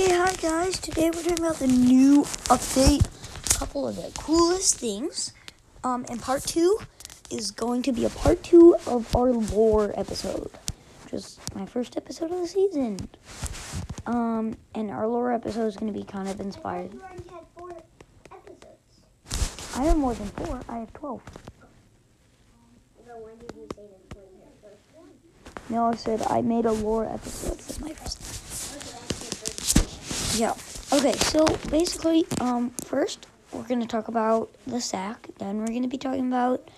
Okay, hi guys. Today we're talking about the new update. A couple of the coolest things. Um, and part two is going to be a part two of our lore episode, which is my first episode of the season. Um, and our lore episode is going to be kind of inspired. You already had four episodes. I have more than four. I have twelve. No, I said I made a lore episode. That's my first. Okay, that's your first one. Yeah. Okay, so basically, um, first we're gonna talk about the sack. Then we're gonna be talking about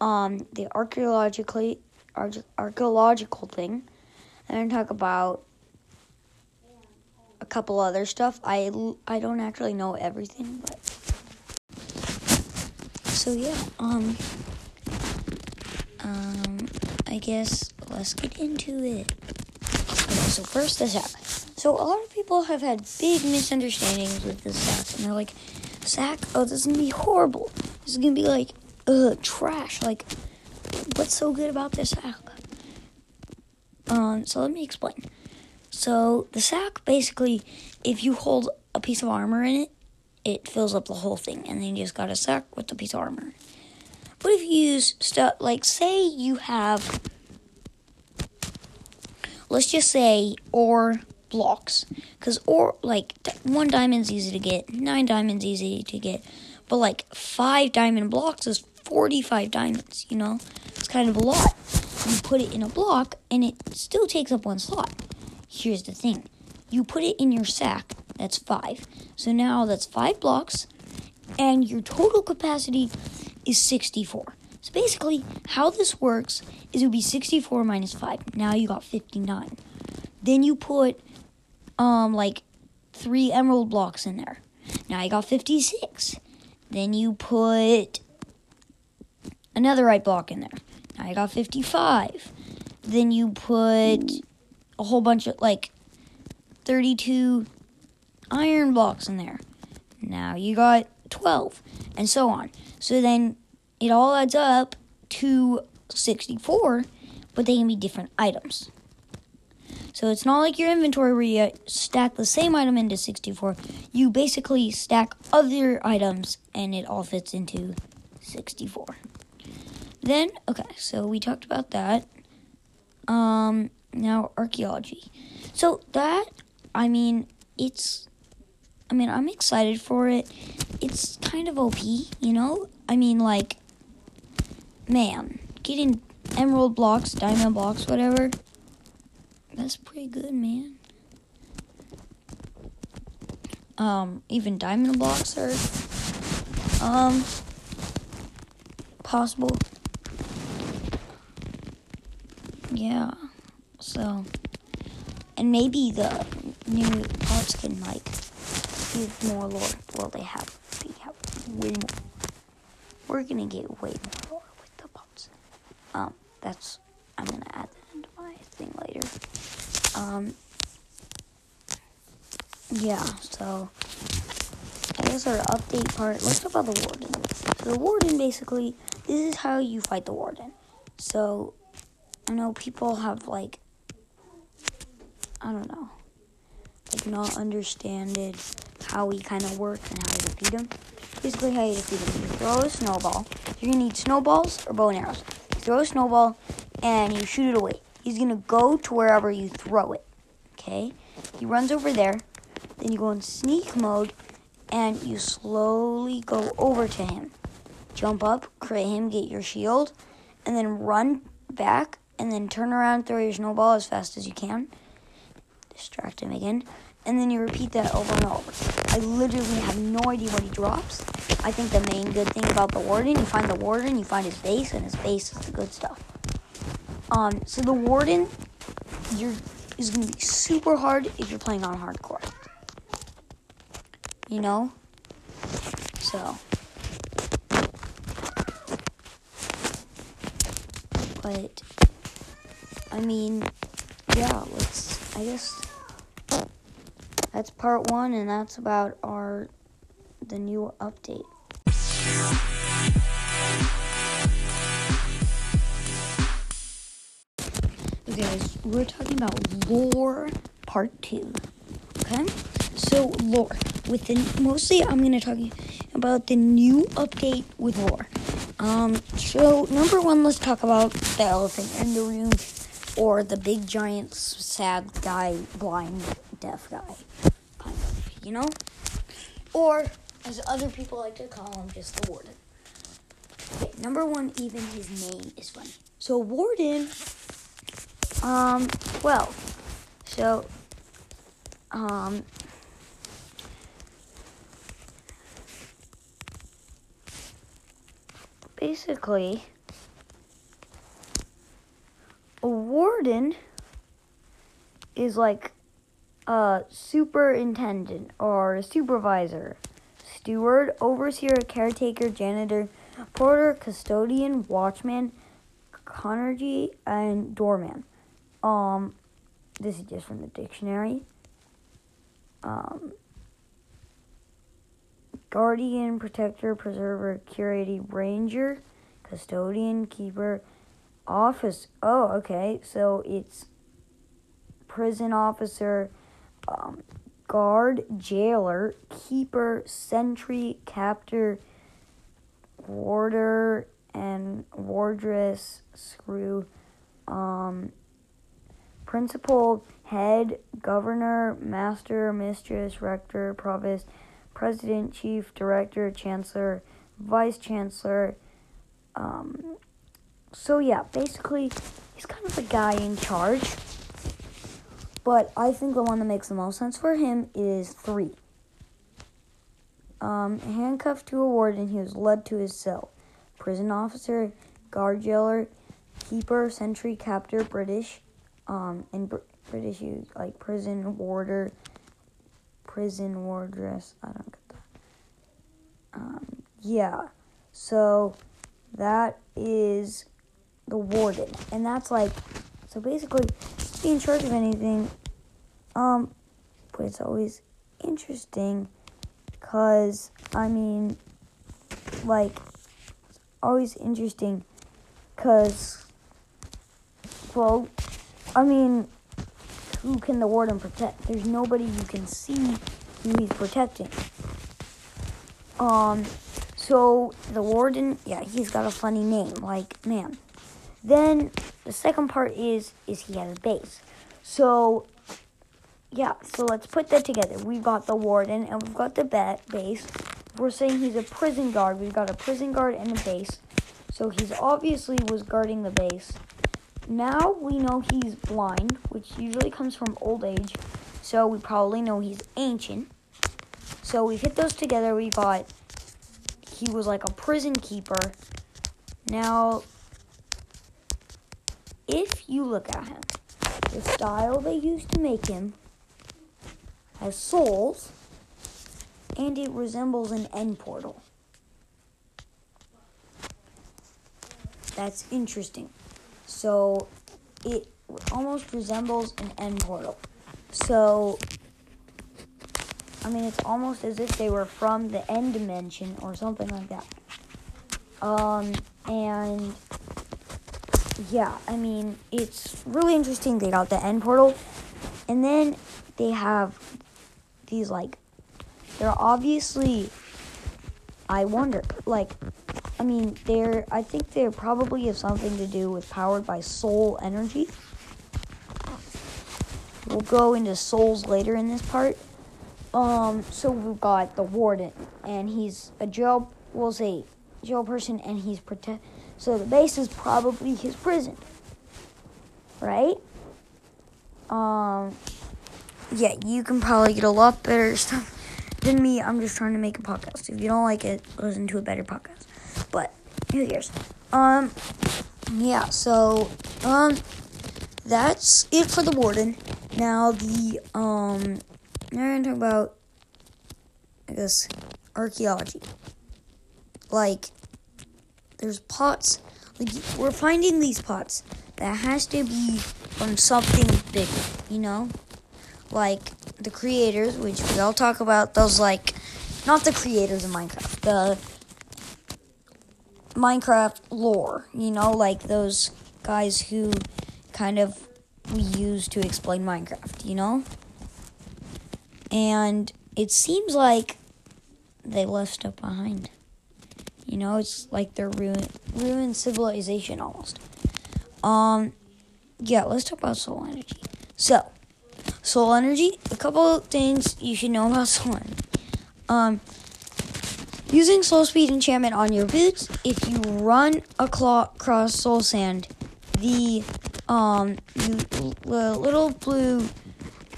um the archaeologically arch- archaeological thing. And then talk about a couple other stuff. I I don't actually know everything, but so yeah. Um. Um. I guess let's get into it. Okay, so first the sack. So a lot of people have had big misunderstandings with this sack, and they're like, "Sack, oh, this is gonna be horrible. This is gonna be like, ugh, trash. Like, what's so good about this sack?" Um, so let me explain. So the sack, basically, if you hold a piece of armor in it, it fills up the whole thing, and then you just got a sack with a piece of armor. But if you use stuff like, say, you have let's just say ore blocks. Because ore like one diamond's easy to get nine diamonds easy to get but like five diamond blocks is 45 diamonds you know? It's kind of a lot. You put it in a block and it still takes up one slot. Here's the thing. You put it in your sack that's five. So now that's five blocks and your total capacity is 64 so basically how this works is it would be 64 minus 5 now you got 59 then you put um like three emerald blocks in there. Now you got 56. Then you put another right block in there. Now you got 55. Then you put a whole bunch of like 32 iron blocks in there. Now you got 12 and so on. So then it all adds up to 64, but they can be different items. So it's not like your inventory where you stack the same item into 64. You basically stack other items and it all fits into 64. Then, okay, so we talked about that. Um, now archaeology. So that, I mean, it's, I mean, I'm excited for it. It's kind of OP, you know? I mean, like, man, getting emerald blocks, diamond blocks, whatever. That's pretty good, man. Um, even diamond blocks are um possible. Yeah. So and maybe the new parts can like give more lore. Well they have they have way more. We're gonna get way more lore with the pots. Um, that's I'm gonna add that into my thing later. Um, yeah, so I guess our update part. Let's talk about the warden. So the warden basically, this is how you fight the warden. So I know people have like, I don't know, like not understanded how he kind of works and how you defeat him. Basically, how you defeat him, you throw a snowball. You're gonna need snowballs or bow and arrows. You throw a snowball and you shoot it away. He's gonna go to wherever you throw it. Okay? He runs over there. Then you go in sneak mode and you slowly go over to him. Jump up, crit him, get your shield, and then run back and then turn around, throw your snowball as fast as you can. Distract him again. And then you repeat that over and over. I literally have no idea what he drops. I think the main good thing about the warden, you find the warden, you find his base, and his base is the good stuff. Um, so the warden, you're is gonna be super hard if you're playing on hardcore. You know? So but I mean, yeah, let's I guess that's part one and that's about our the new update. Guys, we're talking about lore part two. Okay? so lore. With the mostly, I'm gonna talk about the new update with lore. Um, so number one, let's talk about the elephant in the room, or the big giant sad guy, blind deaf guy, kind of, you know, or as other people like to call him, just the warden. Okay, number one, even his name is funny. So warden, um, well, so, um, basically, a warden is like a superintendent or a supervisor, steward, overseer, caretaker, janitor, porter, custodian, watchman, connergy, and doorman. Um, this is just from the dictionary. Um, guardian, protector, preserver, curator, ranger, custodian, keeper, office. Oh, okay. So it's prison officer, um, guard, jailer, keeper, sentry, captor, warder, and wardress, screw, um, principal, head, governor, master, mistress, rector, provost, president, chief, director, chancellor, vice chancellor. Um, so yeah, basically, he's kind of the guy in charge. But I think the one that makes the most sense for him is three. Um, handcuffed to a warden, he was led to his cell. Prison officer, guard jailer, keeper, sentry, captor, British, um, and Br- British use like prison warder, prison wardress. I don't get that. Um, yeah, so that is the warden, and that's like so basically be in charge of anything. Um, but it's always interesting, cause I mean, like, it's always interesting, cause, well, I mean, who can the warden protect? There's nobody you can see who he's protecting. Um, so the warden, yeah, he's got a funny name, like man. Then the second part is is he has a base. So yeah, so let's put that together. We've got the warden and we've got the bat base. We're saying he's a prison guard. We've got a prison guard and a base. So he's obviously was guarding the base. Now we know he's blind, which usually comes from old age. So we probably know he's ancient. So we hit those together. We got he was like a prison keeper. Now, if you look at him, the style they used to make him has souls and it resembles an end portal. That's interesting. So it almost resembles an end portal. So I mean, it's almost as if they were from the end dimension or something like that. Um, and yeah, I mean, it's really interesting. They got the end portal, and then they have these like, they're obviously. I wonder, like, I mean, they're. I think they probably have something to do with powered by soul energy. We'll go into souls later in this part. Um, so we've got the warden, and he's a jail, we'll say, jail person, and he's protect. So the base is probably his prison, right? Um, yeah, you can probably get a lot better stuff than me. I'm just trying to make a podcast. If you don't like it, listen to a better podcast. But who cares? Um, yeah. So, um, that's it for the warden. Now the um now we're gonna talk about, I guess, archaeology. Like, there's pots. Like, we're finding these pots that has to be from something big, you know? Like, the creators, which we all talk about, those, like, not the creators of Minecraft, the Minecraft lore, you know? Like, those guys who kind of we use to explain Minecraft, you know? and it seems like they left stuff behind. You know, it's like they're ruin ruined civilization almost. Um, yeah, let's talk about soul energy. So, soul energy. A couple things you should know about soul energy. Um, using soul speed enchantment on your boots. If you run across soul sand, the um the little blue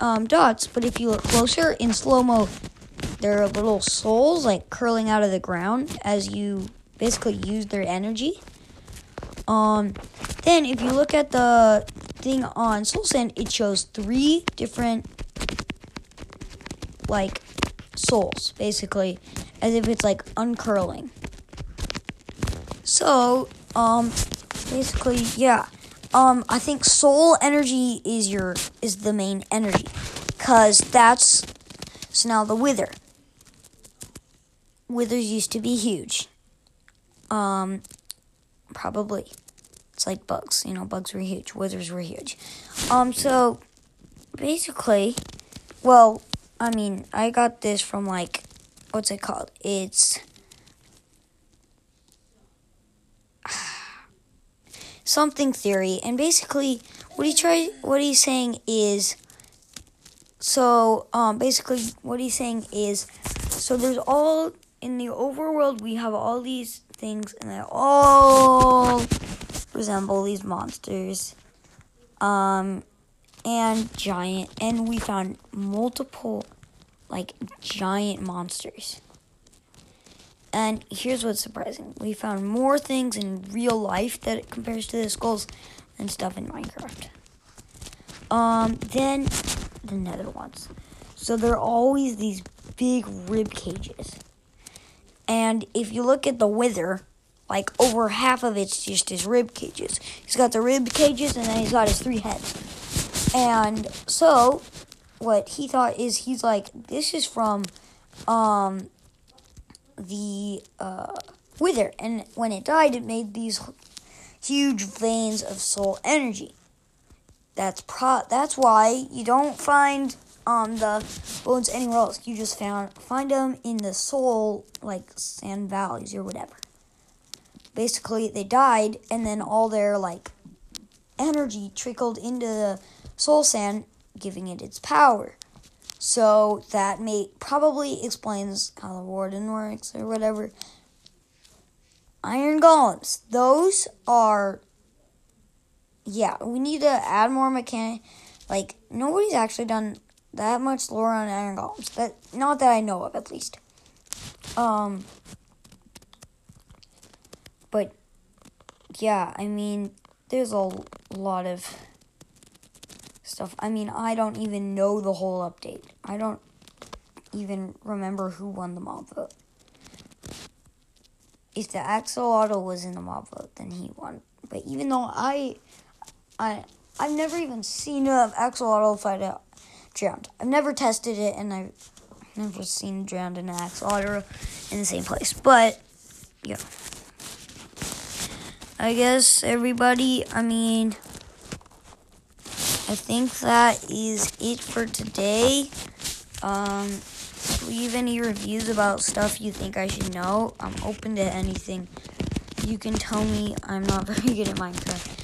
um, dots. But if you look closer in slow mo, there are little souls like curling out of the ground as you basically use their energy. Um, then if you look at the thing on Soul Sand, it shows three different like souls, basically, as if it's like uncurling. So, um, basically, yeah. Um, I think soul energy is your is the main energy, cause that's so now the wither. Withers used to be huge. Um, probably. It's like bugs, you know, bugs were huge, withers were huge. Um, so basically, well, I mean, I got this from like, what's it called? It's something theory, and basically, what he try, what he's saying is, so um, basically, what he's saying is, so there's all in the overworld we have all these things, and they all resemble these monsters, um, and giant, and we found multiple like giant monsters. And here's what's surprising. We found more things in real life that compares to the skulls than stuff in Minecraft. Um, then the nether ones. So there are always these big rib cages. And if you look at the wither, like over half of it's just his rib cages. He's got the rib cages and then he's got his three heads. And so what he thought is he's like, this is from um the uh wither and when it died it made these huge veins of soul energy. That's pro that's why you don't find um the bones anywhere else. You just found find them in the soul like sand valleys or whatever. Basically, they died, and then all their like energy trickled into the soul sand, giving it its power. So that may probably explains how the warden works or whatever. Iron golems, those are yeah, we need to add more mechanic. Like nobody's actually done that much lore on iron golems. That not that I know of, at least. Um, but yeah, I mean, there's a lot of stuff. I mean, I don't even know the whole update. I don't even remember who won the mob vote. If the axolotl was in the mob vote, then he won. But even though I, I, I've never even seen an axolotl fight out drowned. I've never tested it, and I've never seen drowned in an axolotl in the same place. But yeah, I guess everybody. I mean, I think that is it for today. Um, leave any reviews about stuff you think I should know. I'm open to anything. You can tell me I'm not very good at Minecraft.